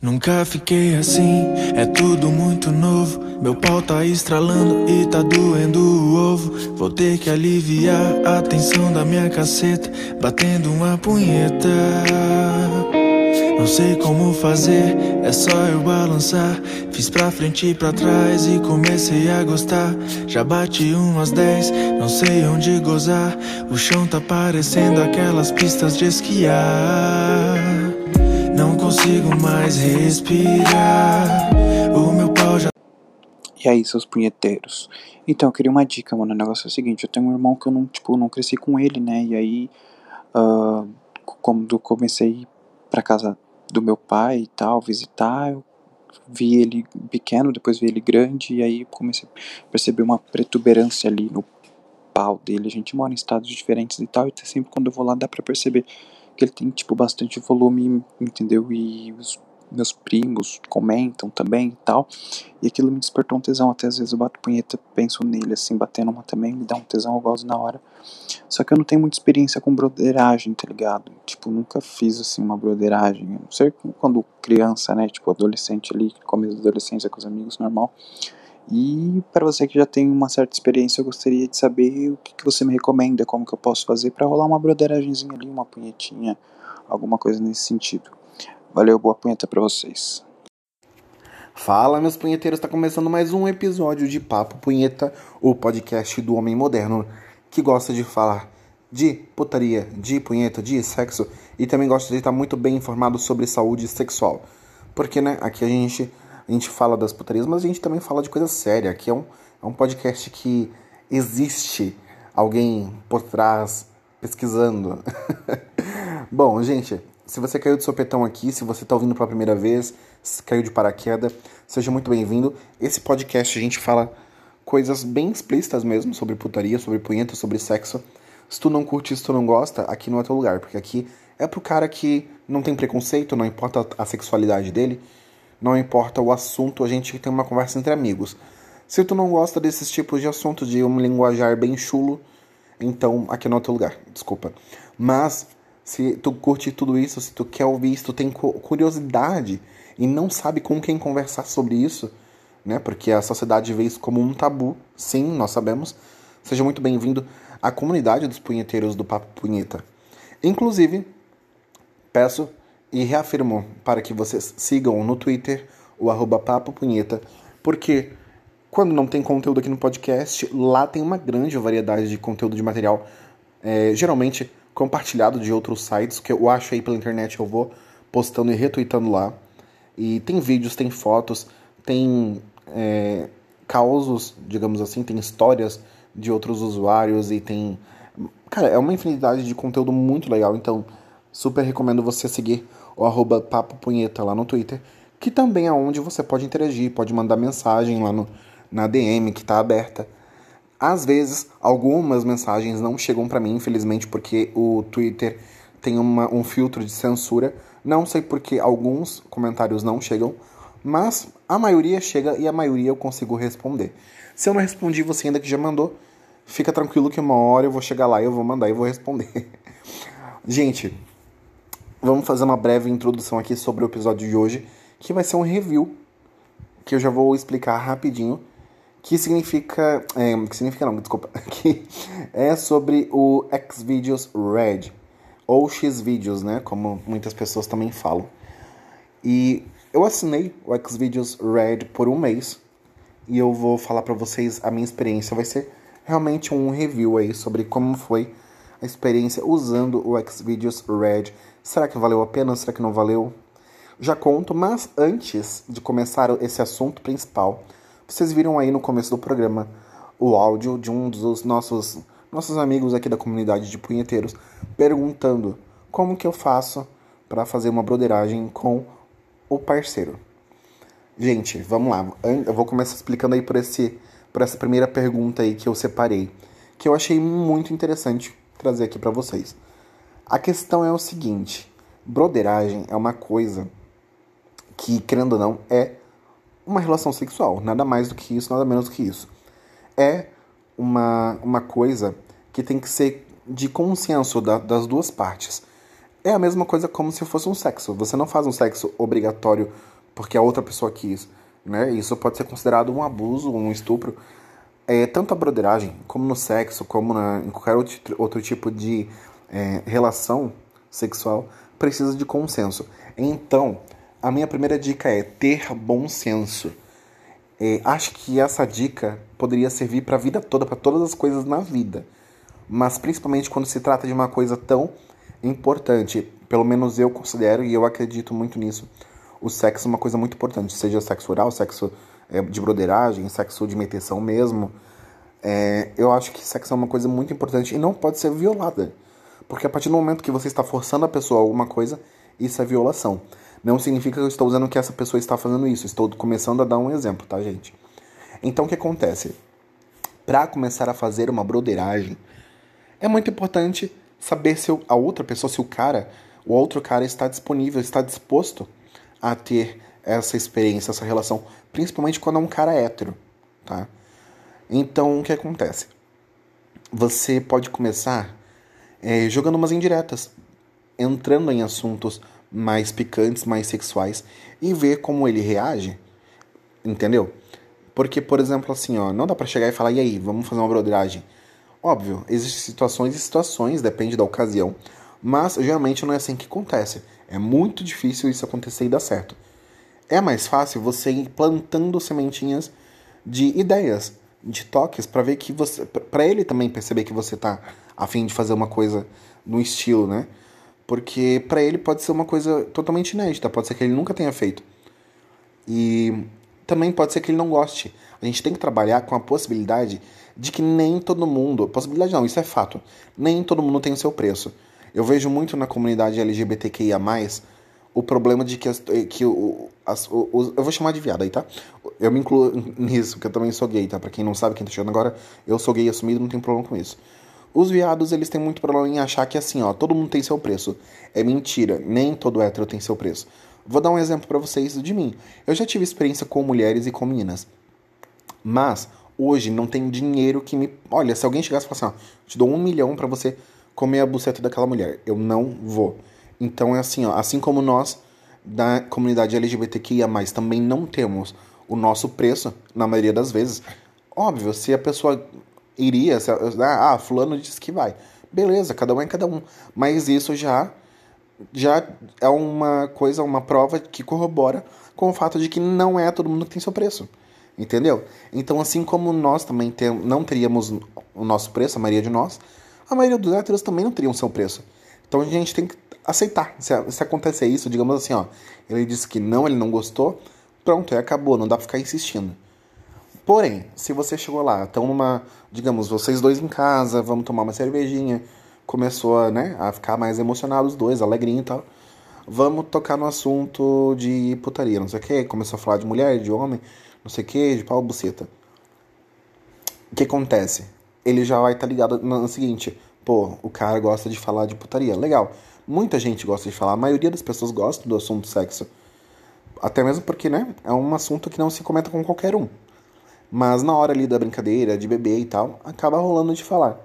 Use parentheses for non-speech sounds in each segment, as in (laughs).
Nunca fiquei assim, é tudo muito novo. Meu pau tá estralando e tá doendo o ovo. Vou ter que aliviar a tensão da minha caceta, batendo uma punheta. Não sei como fazer, é só eu balançar. Fiz pra frente e pra trás e comecei a gostar. Já bati umas 10, não sei onde gozar. O chão tá parecendo aquelas pistas de esquiar. Não consigo mais respirar. O meu pau já. E aí, seus punheteiros? Então, eu queria uma dica, mano. O negócio é o seguinte: eu tenho um irmão que eu não, tipo, não cresci com ele, né? E aí, uh, quando comecei pra casa do meu pai e tal, visitar, eu vi ele pequeno, depois vi ele grande, e aí comecei a perceber uma protuberância ali no pau dele. A gente mora em estados diferentes e tal, e sempre quando eu vou lá dá pra perceber que ele tem, tipo, bastante volume, entendeu? E os meus primos comentam também e tal. E aquilo me despertou um tesão. Até às vezes eu bato punheta, penso nele, assim, batendo uma também, me dá um tesão, eu gosto na hora. Só que eu não tenho muita experiência com broderagem, tá ligado? Tipo, nunca fiz, assim, uma broderagem. não sei quando criança, né? Tipo, adolescente ali, começo da adolescência com os amigos, normal. E para você que já tem uma certa experiência, eu gostaria de saber o que, que você me recomenda, como que eu posso fazer para rolar uma broderagemzinha ali, uma punhetinha, alguma coisa nesse sentido. Valeu, boa punheta para vocês. Fala, meus punheteiros, está começando mais um episódio de Papo Punheta, o podcast do homem moderno que gosta de falar de putaria, de punheta, de sexo e também gosta de estar muito bem informado sobre saúde sexual. Porque, né, aqui a gente a gente fala das putarias, mas a gente também fala de coisa séria. Aqui é um, é um podcast que existe alguém por trás pesquisando. (laughs) Bom, gente, se você caiu de sopetão aqui, se você está ouvindo pela primeira vez, se caiu de paraquedas, seja muito bem-vindo. Esse podcast a gente fala coisas bem explícitas mesmo sobre putaria, sobre punheta, sobre sexo. Se tu não curte, se tu não gosta, aqui não é teu lugar, porque aqui é pro cara que não tem preconceito, não importa a sexualidade dele, não importa o assunto, a gente tem uma conversa entre amigos. Se tu não gosta desses tipos de assuntos, de um linguajar bem chulo, então aqui não é teu lugar, desculpa. Mas se tu curte tudo isso, se tu quer ouvir isso, tu tem curiosidade e não sabe com quem conversar sobre isso, né? Porque a sociedade vê isso como um tabu. Sim, nós sabemos. Seja muito bem-vindo à comunidade dos punheteiros do Papo Punheta. Inclusive, peço e reafirmo para que vocês sigam no Twitter o arroba Papo Punheta, porque quando não tem conteúdo aqui no podcast, lá tem uma grande variedade de conteúdo de material, é, geralmente compartilhado de outros sites, que eu acho aí pela internet, eu vou postando e retweetando lá. E tem vídeos, tem fotos, tem é, causos, digamos assim, tem histórias de outros usuários e tem. Cara, é uma infinidade de conteúdo muito legal, então super recomendo você seguir o arroba Papo Punheta lá no Twitter, que também é onde você pode interagir, pode mandar mensagem lá no, na DM que está aberta. Às vezes, algumas mensagens não chegam para mim, infelizmente, porque o Twitter tem uma, um filtro de censura. Não sei porque alguns comentários não chegam, mas a maioria chega e a maioria eu consigo responder. Se eu não respondi, você ainda que já mandou, fica tranquilo que uma hora eu vou chegar lá e eu vou mandar e vou responder. (laughs) Gente, vamos fazer uma breve introdução aqui sobre o episódio de hoje, que vai ser um review, que eu já vou explicar rapidinho, que significa, é, que significa não, desculpa, (laughs) que é sobre o Xvideos Red, ou Xvideos, né, como muitas pessoas também falam. E eu assinei o Xvideos Red por um mês, e eu vou falar para vocês a minha experiência, vai ser realmente um review aí sobre como foi a experiência usando o Xvideos Red Será que valeu a pena? Será que não valeu? Já conto, mas antes de começar esse assunto principal, vocês viram aí no começo do programa o áudio de um dos nossos nossos amigos aqui da comunidade de punheteiros perguntando como que eu faço para fazer uma broderagem com o parceiro. Gente, vamos lá. Eu vou começar explicando aí por esse por essa primeira pergunta aí que eu separei, que eu achei muito interessante trazer aqui para vocês. A questão é o seguinte: broderagem é uma coisa que, querendo ou não, é uma relação sexual. Nada mais do que isso, nada menos do que isso. É uma, uma coisa que tem que ser de consenso da, das duas partes. É a mesma coisa como se fosse um sexo. Você não faz um sexo obrigatório porque a outra pessoa quis, né? Isso pode ser considerado um abuso, um estupro. É, tanto a broderagem, como no sexo, como na, em qualquer outro, outro tipo de é, relação sexual, precisa de consenso. Então, a minha primeira dica é ter bom senso. É, acho que essa dica poderia servir para a vida toda, para todas as coisas na vida. Mas principalmente quando se trata de uma coisa tão importante, pelo menos eu considero e eu acredito muito nisso, o sexo é uma coisa muito importante, seja sexo oral, sexo é, de broderagem, sexo de meteção mesmo. É, eu acho que sexo é uma coisa muito importante e não pode ser violada. Porque a partir do momento que você está forçando a pessoa a alguma coisa, isso é violação. Não significa que eu estou usando que essa pessoa está fazendo isso. Estou começando a dar um exemplo, tá, gente? Então, o que acontece? Para começar a fazer uma broderagem, é muito importante saber se a outra pessoa, se o cara, o outro cara está disponível, está disposto a ter essa experiência, essa relação, principalmente quando é um cara hétero, tá? Então, o que acontece? Você pode começar é, jogando umas indiretas, entrando em assuntos mais picantes, mais sexuais e ver como ele reage, entendeu? Porque, por exemplo, assim, ó, não dá para chegar e falar, e aí, vamos fazer uma broderagem. Óbvio, existem situações e situações, depende da ocasião, mas geralmente não é assim que acontece. É muito difícil isso acontecer e dar certo. É mais fácil você ir plantando sementinhas de ideias, de toques, para ver que você. para ele também perceber que você tá a fim de fazer uma coisa no estilo, né? Porque para ele pode ser uma coisa totalmente inédita, pode ser que ele nunca tenha feito. E também pode ser que ele não goste. A gente tem que trabalhar com a possibilidade de que nem todo mundo, possibilidade não, isso é fato, nem todo mundo tem o seu preço. Eu vejo muito na comunidade LGBTQIA+, o problema de que, as, que o, as, o, eu vou chamar de viado aí, tá? Eu me incluo nisso, porque eu também sou gay, tá? Pra quem não sabe, quem tá chegando agora, eu sou gay assumido, não tem problema com isso. Os viados, eles têm muito problema em achar que assim, ó, todo mundo tem seu preço. É mentira, nem todo hétero tem seu preço. Vou dar um exemplo para vocês de mim. Eu já tive experiência com mulheres e com meninas. Mas hoje não tem dinheiro que me. Olha, se alguém chegasse e falasse assim, ó, te dou um milhão para você comer a buceta daquela mulher. Eu não vou. Então é assim, ó, assim como nós da comunidade LGBTQIA, também não temos o nosso preço, na maioria das vezes. Óbvio, se a pessoa iria, se, ah, fulano disse que vai. Beleza, cada um é cada um. Mas isso já já é uma coisa, uma prova que corrobora com o fato de que não é todo mundo que tem seu preço. Entendeu? Então, assim como nós também tem, não teríamos o nosso preço, a maioria de nós, a maioria dos héteros também não teriam seu preço. Então a gente tem que aceitar. Se, se acontecer isso, digamos assim, ó, ele disse que não, ele não gostou, pronto, aí acabou, não dá pra ficar insistindo. Porém, se você chegou lá, estão numa, digamos, vocês dois em casa, vamos tomar uma cervejinha, começou a, né, a ficar mais emocionado os dois, alegrinho e tal. Vamos tocar no assunto de putaria, não sei o que, começou a falar de mulher, de homem, não sei o que, de pau, buceta. O que acontece? Ele já vai estar tá ligado no seguinte: pô, o cara gosta de falar de putaria. Legal. Muita gente gosta de falar, a maioria das pessoas gosta do assunto sexo. Até mesmo porque, né, é um assunto que não se comenta com qualquer um. Mas na hora ali da brincadeira, de beber e tal, acaba rolando de falar.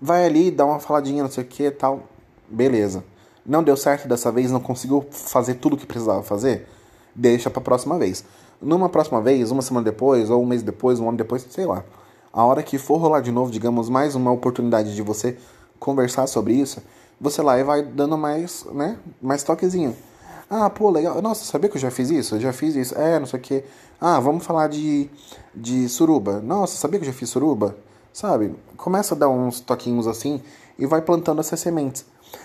Vai ali, dá uma faladinha, não sei o que tal. Beleza. Não deu certo dessa vez, não conseguiu fazer tudo o que precisava fazer? Deixa pra próxima vez numa próxima vez, uma semana depois, ou um mês depois, um ano depois, sei lá. A hora que for rolar de novo, digamos, mais uma oportunidade de você conversar sobre isso, você lá e vai dando mais, né, mais toquezinho. Ah, pô, legal. Nossa, sabia que eu já fiz isso? Eu já fiz isso. É, não sei o quê. Ah, vamos falar de, de suruba. Nossa, sabia que eu já fiz suruba? Sabe? Começa a dar uns toquinhos assim e vai plantando essas sementes.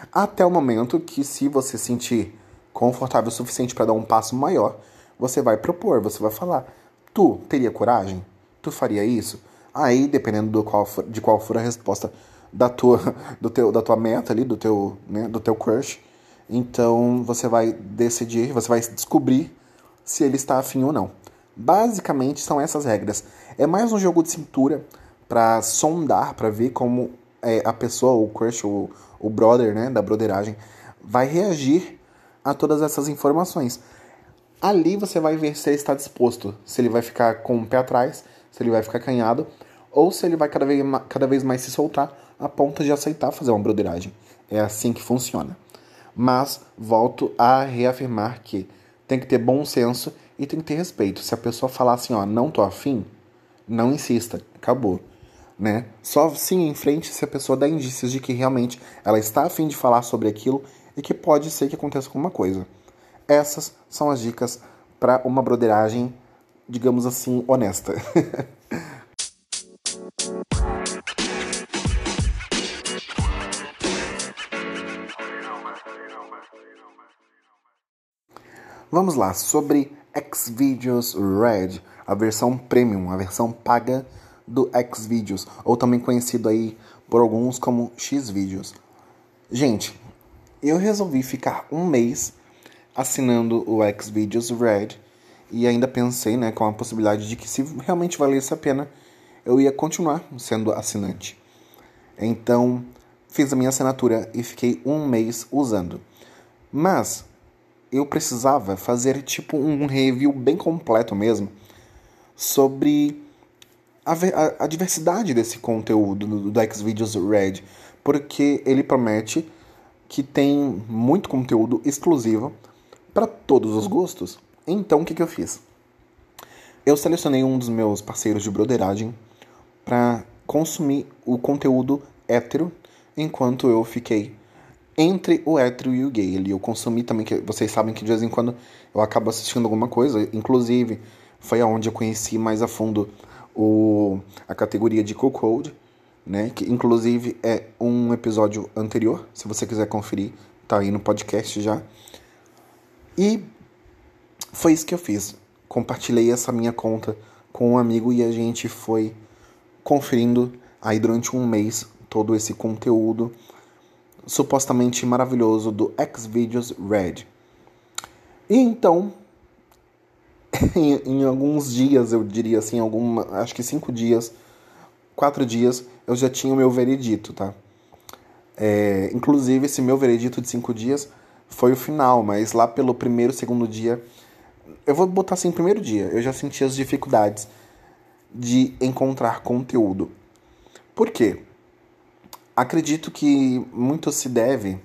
Até o momento que, se você sentir confortável o suficiente para dar um passo maior, você vai propor, você vai falar. Tu teria coragem? Tu faria isso? Aí, dependendo do qual for, de qual for a resposta da tua, do teu, da tua meta ali, do teu, né, do teu crush, então você vai decidir, você vai descobrir se ele está afim ou não. Basicamente são essas regras. É mais um jogo de cintura para sondar, para ver como é, a pessoa, o crush, o, o brother, né, da broderagem, vai reagir a todas essas informações. Ali você vai ver se ele está disposto, se ele vai ficar com o pé atrás, se ele vai ficar canhado, ou se ele vai cada vez, cada vez mais se soltar a ponto de aceitar fazer uma broderagem. É assim que funciona. Mas volto a reafirmar que tem que ter bom senso e tem que ter respeito. Se a pessoa falar assim, ó, não tô afim, não insista, acabou. Né? Só sim em frente se a pessoa dá indícios de que realmente ela está afim de falar sobre aquilo e que pode ser que aconteça alguma coisa. Essas são as dicas para uma broderagem, digamos assim, honesta. (laughs) Vamos lá, sobre Xvideos Red, a versão premium, a versão paga do Xvideos, ou também conhecido aí por alguns como Xvideos. Gente, eu resolvi ficar um mês assinando o Xvideos Red e ainda pensei, né, com a possibilidade de que se realmente valesse a pena, eu ia continuar sendo assinante. Então, fiz a minha assinatura e fiquei um mês usando. Mas eu precisava fazer tipo um review bem completo mesmo sobre a, a, a diversidade desse conteúdo do, do Xvideos Red, porque ele promete que tem muito conteúdo exclusivo para todos os gostos. Então o que, que eu fiz? Eu selecionei um dos meus parceiros de broderagem para consumir o conteúdo hétero enquanto eu fiquei entre o hétero e o gay. Ali eu consumi também, que vocês sabem que de vez em quando eu acabo assistindo alguma coisa, inclusive foi aonde eu conheci mais a fundo o, a categoria de Code, né? Que inclusive é um episódio anterior, se você quiser conferir, tá aí no podcast já. E foi isso que eu fiz. Compartilhei essa minha conta com um amigo e a gente foi conferindo aí durante um mês todo esse conteúdo supostamente maravilhoso do Xvideos Red. E então, (laughs) em, em, alguns dias, eu diria assim, alguma, acho que cinco dias, quatro dias, eu já tinha o meu veredito, tá? É, inclusive, esse meu veredito de cinco dias foi o final, mas lá pelo primeiro, segundo dia, eu vou botar assim, primeiro dia, eu já senti as dificuldades de encontrar conteúdo. Por quê? Acredito que muito se deve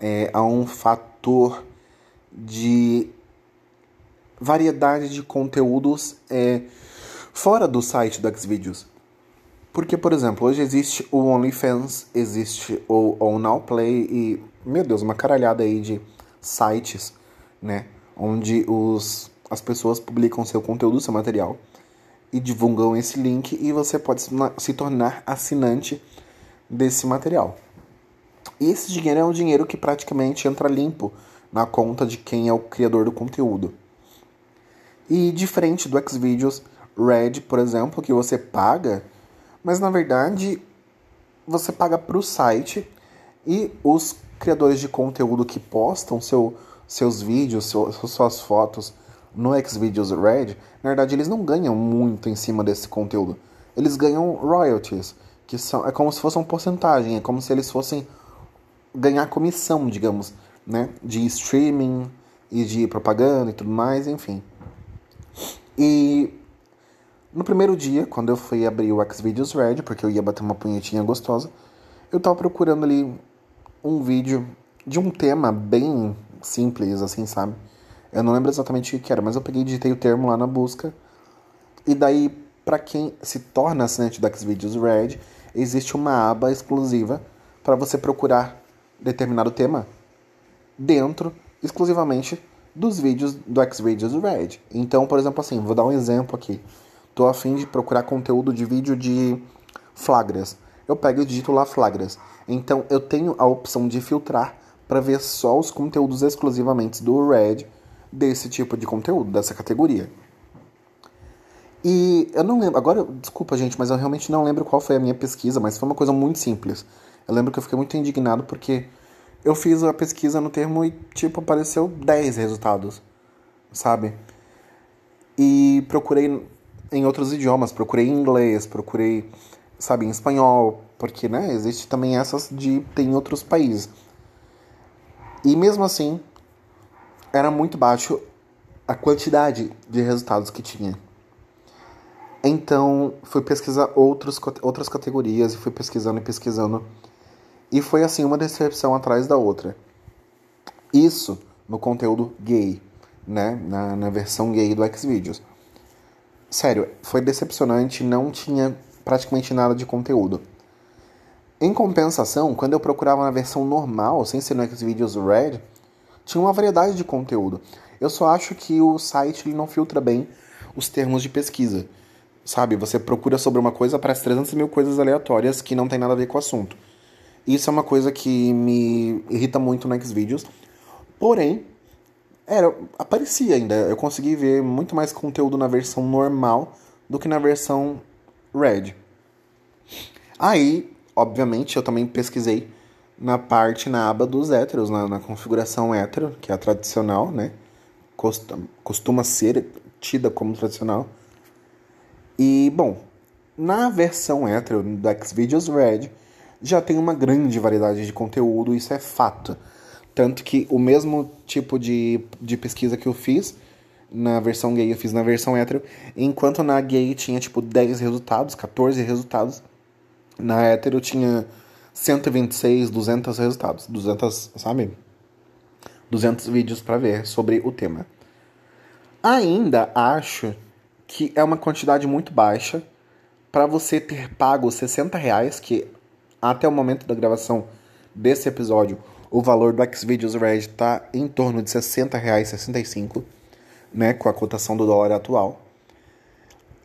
é, a um fator de variedade de conteúdos é, fora do site do Xvideos. Porque, por exemplo, hoje existe o OnlyFans, existe o, o Now Play e, meu Deus, uma caralhada aí de sites, né? Onde os, as pessoas publicam seu conteúdo, seu material e divulgam esse link e você pode se tornar assinante desse material. Esse dinheiro é um dinheiro que praticamente entra limpo na conta de quem é o criador do conteúdo. E diferente do Xvideos Red, por exemplo, que você paga, mas na verdade você paga para o site e os criadores de conteúdo que postam seu, seus vídeos, seu, suas fotos no Xvideos Red, na verdade eles não ganham muito em cima desse conteúdo. Eles ganham royalties que são é como se fosse uma porcentagem, é como se eles fossem ganhar comissão, digamos, né, de streaming e de propaganda e tudo mais, enfim. E no primeiro dia, quando eu fui abrir o Xvideos Red, porque eu ia bater uma punhetinha gostosa, eu tava procurando ali um vídeo de um tema bem simples, assim, sabe? Eu não lembro exatamente o que era, mas eu peguei e digitei o termo lá na busca. E daí, para quem se torna assinante do Xvideos Red, existe uma aba exclusiva para você procurar determinado tema dentro exclusivamente dos vídeos do Xvideos Red. Então, por exemplo, assim, vou dar um exemplo aqui. Tô a fim de procurar conteúdo de vídeo de flagras. Eu pego e digito lá flagras. Então, eu tenho a opção de filtrar para ver só os conteúdos exclusivamente do Red desse tipo de conteúdo, dessa categoria. E eu não lembro, agora, desculpa gente, mas eu realmente não lembro qual foi a minha pesquisa, mas foi uma coisa muito simples. Eu lembro que eu fiquei muito indignado porque eu fiz a pesquisa no termo e, tipo, apareceu 10 resultados, sabe? E procurei em outros idiomas, procurei em inglês, procurei, sabe, em espanhol, porque, né, existe também essas de tem em outros países. E mesmo assim, era muito baixo a quantidade de resultados que tinha. Então, fui pesquisar outros, outras categorias e fui pesquisando e pesquisando. E foi assim, uma decepção atrás da outra. Isso no conteúdo gay, né? Na, na versão gay do Xvideos. Sério, foi decepcionante, não tinha praticamente nada de conteúdo. Em compensação, quando eu procurava na versão normal, sem ser no Xvideos Red, tinha uma variedade de conteúdo. Eu só acho que o site ele não filtra bem os termos de pesquisa. Sabe, você procura sobre uma coisa, aparece 300 mil coisas aleatórias que não tem nada a ver com o assunto. Isso é uma coisa que me irrita muito no Xvideos. Porém, era, aparecia ainda. Eu consegui ver muito mais conteúdo na versão normal do que na versão Red. Aí, obviamente, eu também pesquisei na parte, na aba dos héteros, na, na configuração hétero, que é a tradicional, né? Costuma ser tida como tradicional. E, bom, na versão hétero do Xvideos Red já tem uma grande variedade de conteúdo, isso é fato. Tanto que o mesmo tipo de, de pesquisa que eu fiz na versão gay, eu fiz na versão hétero, enquanto na gay tinha tipo 10 resultados, 14 resultados, na hétero tinha 126, 200 resultados, 200, sabe? 200 vídeos para ver sobre o tema. Ainda acho que é uma quantidade muito baixa para você ter pago 60 reais, que até o momento da gravação desse episódio, o valor do Xvideos Red está em torno de 60 reais, 65, né, com a cotação do dólar atual.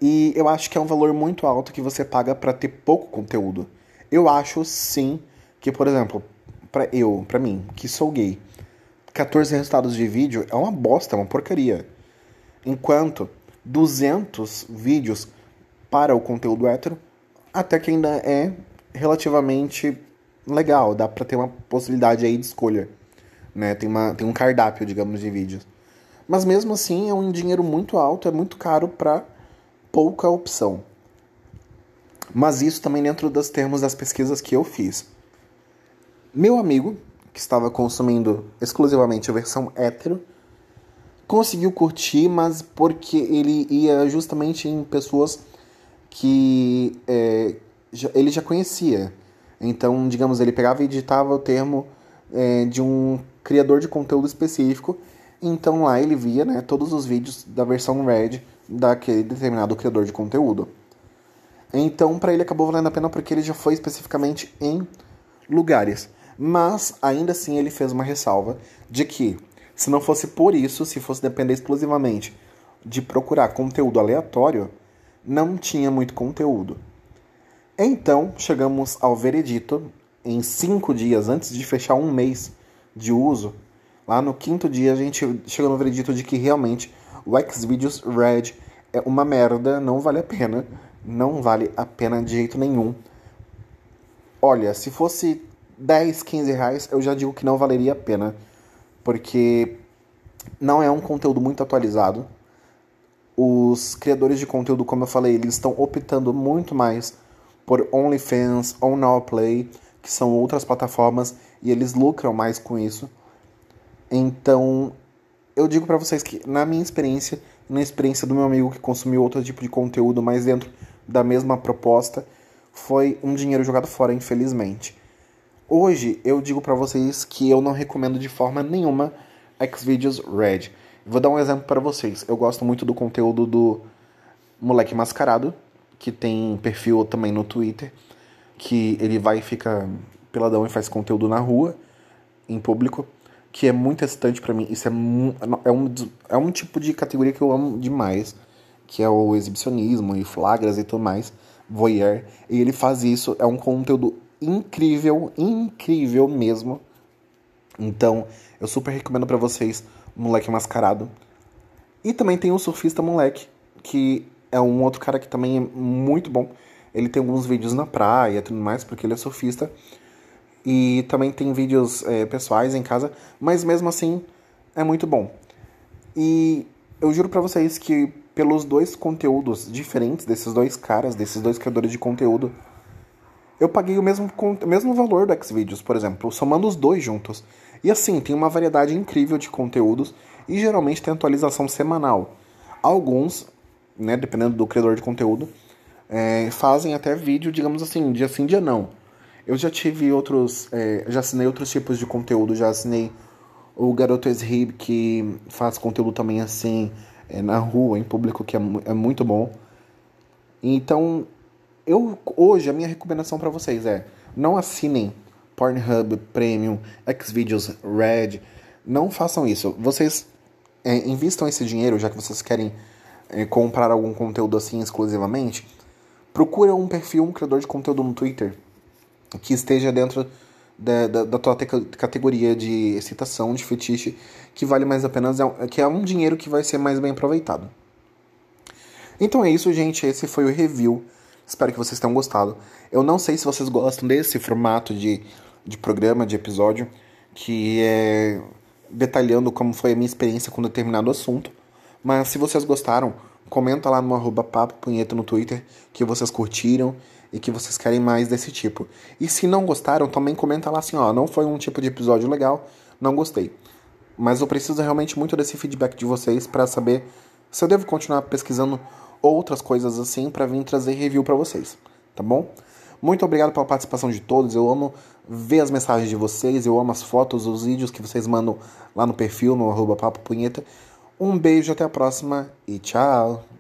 E eu acho que é um valor muito alto que você paga para ter pouco conteúdo. Eu acho sim que, por exemplo, para eu, para mim, que sou gay, 14 resultados de vídeo é uma bosta, é uma porcaria. Enquanto 200 vídeos para o conteúdo hétero até que ainda é relativamente legal, dá para ter uma possibilidade aí de escolha, né? Tem, uma, tem um cardápio, digamos, de vídeos. Mas mesmo assim é um dinheiro muito alto, é muito caro para pouca opção. Mas isso também dentro dos termos das pesquisas que eu fiz. Meu amigo, que estava consumindo exclusivamente a versão hétero, conseguiu curtir, mas porque ele ia justamente em pessoas que é, já, ele já conhecia. Então, digamos, ele pegava e editava o termo é, de um criador de conteúdo específico. Então lá ele via né, todos os vídeos da versão Red daquele determinado criador de conteúdo. Então, para ele acabou valendo a pena porque ele já foi especificamente em lugares. Mas, ainda assim, ele fez uma ressalva de que se não fosse por isso, se fosse depender exclusivamente de procurar conteúdo aleatório, não tinha muito conteúdo. Então, chegamos ao veredito em cinco dias antes de fechar um mês de uso. Lá no quinto dia, a gente chegou no veredito de que realmente o Xvideos Red é uma merda, não vale a pena. Não vale a pena de jeito nenhum. Olha, se fosse 10, 15 reais, eu já digo que não valeria a pena porque não é um conteúdo muito atualizado. Os criadores de conteúdo, como eu falei, eles estão optando muito mais por OnlyFans ou Nowplay, que são outras plataformas, e eles lucram mais com isso. Então, eu digo para vocês que, na minha experiência, na experiência do meu amigo que consumiu outro tipo de conteúdo, mas dentro da mesma proposta, foi um dinheiro jogado fora, infelizmente. Hoje eu digo para vocês que eu não recomendo de forma nenhuma Xvideos Red. Vou dar um exemplo para vocês. Eu gosto muito do conteúdo do Moleque Mascarado, que tem perfil também no Twitter, que ele vai e fica peladão e faz conteúdo na rua, em público, que é muito excitante para mim. Isso é, é, um, é um tipo de categoria que eu amo demais, que é o exibicionismo e flagras e tudo mais, voyeur. E ele faz isso, é um conteúdo incrível, incrível mesmo. Então, eu super recomendo para vocês Moleque Mascarado. E também tem o Surfista Moleque, que é um outro cara que também é muito bom. Ele tem alguns vídeos na praia e tudo mais, porque ele é surfista. E também tem vídeos é, pessoais em casa, mas mesmo assim é muito bom. E eu juro para vocês que pelos dois conteúdos diferentes desses dois caras, desses dois criadores de conteúdo, eu paguei o mesmo, o mesmo valor do Xvideos, por exemplo, somando os dois juntos. E assim, tem uma variedade incrível de conteúdos e geralmente tem atualização semanal. Alguns, né, dependendo do criador de conteúdo, é, fazem até vídeo, digamos assim, dia sim, dia não. Eu já tive outros, é, já assinei outros tipos de conteúdo, já assinei O Garoto Esrib, que faz conteúdo também assim, é, na rua, em público, que é, é muito bom. Então, eu hoje a minha recomendação para vocês é: não assinem Pornhub Premium, Xvideos Red, não façam isso. Vocês é, invistam esse dinheiro, já que vocês querem é, comprar algum conteúdo assim exclusivamente. Procura um perfil, um criador de conteúdo no Twitter que esteja dentro da, da, da tua categoria de excitação, de fetiche, que vale mais a pena, que é um dinheiro que vai ser mais bem aproveitado. Então é isso, gente. Esse foi o review. Espero que vocês tenham gostado. Eu não sei se vocês gostam desse formato de, de programa, de episódio, que é detalhando como foi a minha experiência com determinado assunto. Mas se vocês gostaram, comenta lá no arroba papo punheta no Twitter que vocês curtiram e que vocês querem mais desse tipo. E se não gostaram, também comenta lá assim, ó, não foi um tipo de episódio legal, não gostei. Mas eu preciso realmente muito desse feedback de vocês para saber se eu devo continuar pesquisando outras coisas assim para vir trazer review para vocês, tá bom? Muito obrigado pela participação de todos. Eu amo ver as mensagens de vocês, eu amo as fotos, os vídeos que vocês mandam lá no perfil, no arroba papo punheta. Um beijo, até a próxima e tchau!